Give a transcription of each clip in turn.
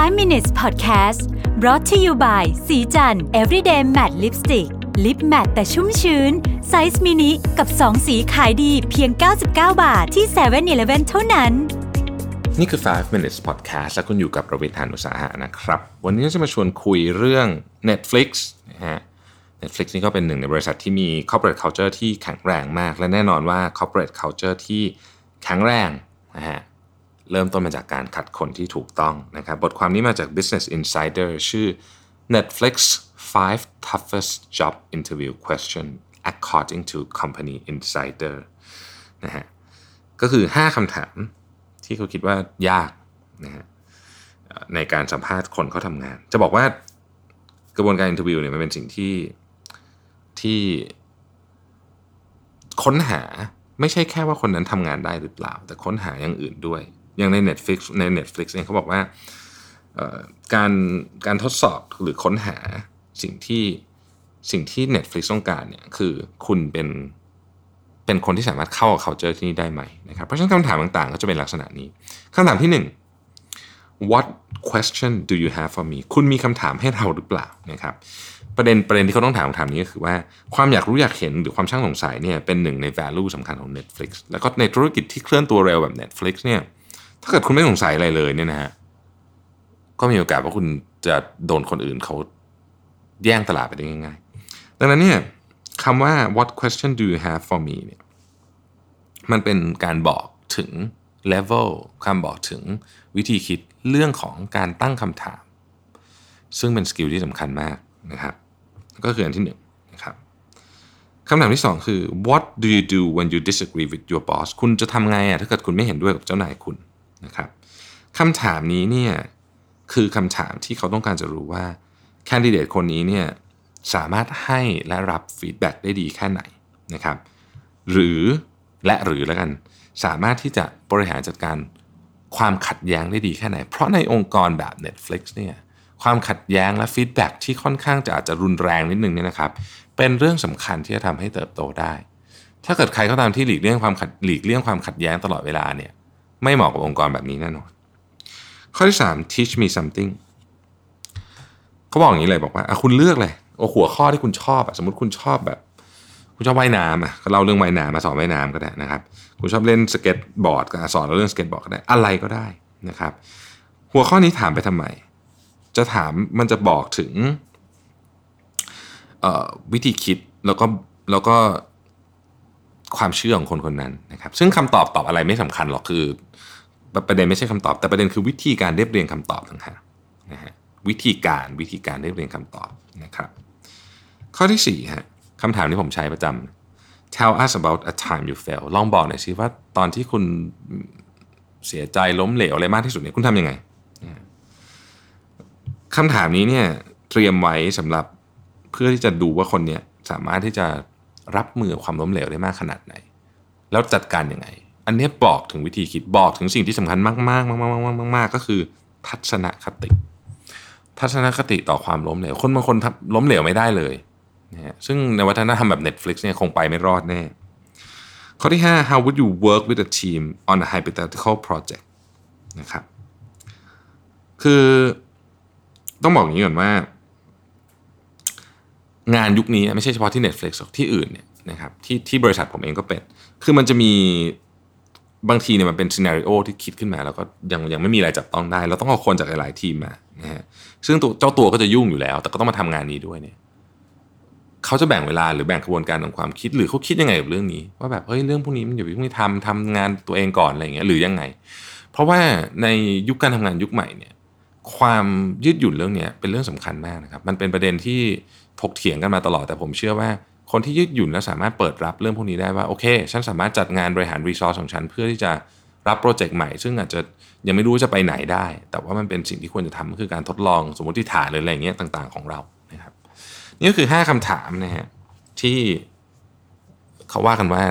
5 minutes podcast brought to you by ศรีจันทร์ everyday matte lipstick lip matte แต่ชุ่มชื้น ไซส์มินิกับ 2 สีขายดีเพียง 99 บาทที่7 e เ e ่ e อเท่านั้น นี่คือ 5 minutes podcast และคุณอยู่กับประวิทยานุสาหะนะครับ วันนี้จะมาชวนคุยเรื่อง Netflix นะฮะ Netflix นี่ก็เป็นหนึ่งในบริษัทที่มี corporate culture ที่แข็งแรงมาก และแน่นอนว่า corporate culture ที่แข็งแรงนะฮะ เริ่มต้นมาจากการคัดคนที่ถูกต้องนะครับบทความนี้มาจาก Business Insider ชื่อ Netflix 5 toughest job interview question according to company insider นะฮะก็คือ 5คำถามที่เขาคิดว่ายากนะฮะในการสัมภาษณ์คนเขาทำงาน จะบอกว่ากระบวนการอินเทอร์วิวเนี่ยมันเป็นสิ่งที่ที่ค้นหาไม่ใช่แค่ว่าคนนั้นทำงานได้หรือเปล่า แต่ค้นหาอย่างอื่นด้วย อย่างใน Netflix ใน Netflix เองเขาบอกว่าการการทดสอบหรือค้นหาสิ่งที่สิ่งที่ Netflix ต้องการเนี่ยคือคุณเป็นเป็นคนที่สามารถเข้ากับ culture ที่นี่ได้ไหมนะครับเพราะฉะนั้นคำถามต่างๆ ก็จะเป็นลักษณะนี้คำถามที่ 1 what question do you have for me คุณมีคำถามให้เราหรือเปล่านะครับประเด็นประเด็นที่เขาต้องถามคำถามนี้ก็คือว่าความอยากรู้อยากเห็นหรือความช่างสงสัยเนี่ยเป็นหนึ่งใน value สำคัญของ Netflix แล้วก็ในธุรกิจที่เคลื่อนตัวเร็วแบบ Netflix เนี่ย ถ้าเกิดคุณไม่สงสัยอะไรเลยเนี่ยนะฮะก็มีโอกาสว่าคุณจะโดนคนอื่นเขาแย่งตลาดไปได้ง่ายๆ ดังนั้นเนี่ยคำว่า what question do you have for me เนี่ยมันเป็นการบอกถึง level คำบอกถึงวิธีคิดเรื่องของการตั้งคำถาม ซึ่งเป็น skill ที่สำคัญมากนะครับ ก็คืออันที่หนึ่งนะครับคำถามที่สองคือ what do you do when you disagree with your boss คุณจะทำไงอะถ้าเกิดคุณไม่เห็นด้วยกับเจ้านายคุณ นะครับคำถามนี้เนี่ยคือคำถามที่เขาต้องการจะรู้ว่าแคนดิเดตคนนี้เนี่ยสามารถให้และรับ feedback ได้ดีแค่ไหนนะครับ หรือและหรือแล้วกัน สามารถที่จะบริหารจัดการความขัดแย้งได้ดีแค่ไหน เพราะในองค์กรแบบ Netflix เนี่ยความขัดแย้งและฟีดแบ็ที่ค่อนข้างจะอาจจะรุนแรงนิดนึงเนี่ยนะครับ เป็นเรื่องสำคัญที่จะทำให้เติบโตได้ ถ้าเกิดใครก็ตามที่หลีกเลี่ยงความขัดหลีกเลี่ยงความขัดแย้งตลอดเวลาเนี่ย ไม่เหมาะกับองค์กรแบบนี้แน่นอน ข้อที่ 3 teach me something เขาบอกอย่างนี้เลยบอกว่าคุณเลือกเลยโอ้หัวข้อที่คุณชอบอะสมมติคุณชอบแบบ คุณชอบว่ายน้ำอะเราเรื่องว่ายน้ำมาสอนว่ายน้ำก็ได้นะครับ คุณชอบเล่นสเก็ตบอร์ดก็สอนเราเรื่องสเก็ตบอร์ดก็ได้อะไรก็ได้นะครับ หัวข้อนี้ถามไปทำไม จะถามมันจะบอกถึงวิธีคิดแล้วก็แล้วก็ ความเชื่อของคนคนนั้นนะครับซึ่งคำตอบตอบอะไรไม่สำคัญหรอกคือประเด็นไม่ใช่คำตอบ แต่ประเด็นคือวิธีการเรียบเรียงคำตอบต่างหากนะฮะวิธีการวิธีการเรียบเรียงคำตอบนะครับ ข้อที่4ฮะคำถามที่ผมใช้ประจำ tell us about a time you fail ลองบอกหน่อยสิว่าตอนที่คุณเสียใจล้มเหลวอะไรมากที่สุดเนี่ยคุณทำยังไงคำถามนี้เนี่ยเตรียมไว้สำหรับเพื่อที่จะดูว่าคนเนี่ยสามารถที่จะ รับมือความล้มเหลวได้มากขนาดไหน แล้วจัดการยังไง อันนี้บอกถึงวิธีคิดบอกถึงสิ่งที่สำคัญมากๆมากๆมากๆก็คือ ทัศนคติ ทัศนคติต่อความล้มเหลว คนบางคนล้มเหลวไม่ได้เลยนะซึ่งในวัฒนธรรมแบบ Netflix เนี่ยคงไปไม่รอดแน่ ข้อที่ 5 how would you work with a team on a hypothetical project นะครับ คือต้องบอกอย่างนี้ก่อนว่า งานยุคนี้ไม่ใช่เฉพาะที่ Netflix หรอกที่อื่นเนี่ยนะครับที่ที่บริษัทผมเองก็เป็น คือมันจะมีบางทีเนี่ยมันเป็นซีนารีโอที่คิดขึ้นมา แล้วก็ยังยังไม่มีอะไรจับต้องได้ เราต้องเอาคนจากหลาย ๆ ทีมมานะฮะซึ่งตัวเจ้าตัวก็จะยุ่งอยู่แล้ว แต่ก็ต้องมาทำงานนี้ด้วยเนี่ยเขาจะแบ่งเวลาหรือแบ่งกระบวนการของความคิด หรือเขาคิดยังไงกับเรื่องนี้ ว่าแบบเฮ้ยเรื่องพวกนี้มันอย่าไปพวกนี้ทำทำงานตัวเองก่อนอะไรอย่างเงี้ยหรือยังไง เพราะว่าในยุคการทำงานยุคใหม่เนี่ย ความยืดหยุ่นเรื่องนี้เป็นเรื่องสำคัญมากนะครับมันเป็นประเด็นที่ถกเถียงกันมาตลอดแต่ผมเชื่อว่า คนที่ยืดหยุ่นและสามารถเปิดรับเรื่องพวกนี้ได้ว่าโอเคฉันสามารถจัดงานบริหารรีซอสของฉันเพื่อที่จะรับโปรเจกต์ใหม่ ซึ่งอาจจะยังไม่รู้จะไปไหนได้ แต่ว่ามันเป็นสิ่งที่ควรจะทำคือการทดลองสมมติฐานหรืออะไรเงี้ยต่าง ๆของเรานะครับนี่ก็คือ 5คำถามนะฮะที่เขาว่ากันว่า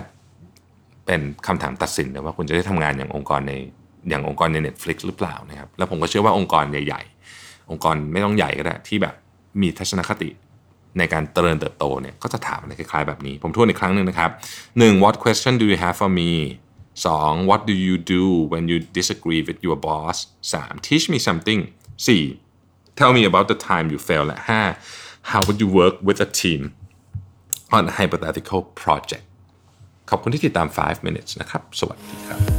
เป็นคำถามตัดสินนะว่าคุณจะได้ทำงานอย่างองค์กรใน อย่างองค์กรใน Netflix หรือเปล่านะครับแล้วผมก็เชื่อว่าองค์กรใหญ่ๆ องค์กรไม่ต้องใหญ่ก็ได้ที่แบบมีทัศนคติในการเจริญเติบโตเนี่ยก็จะถามอะไรคล้ายๆแบบนี้ ผมทวนอีกครั้งหนึ่งนะครับ 1. what question do you have for me 2. what do you do when you disagree with your boss 3. teach me something 4. tell me about the time you fail และ 5. how would you work with a team on a hypothetical project ขอบคุณที่ติดตาม 5 minutes นะครับ สวัสดีครับ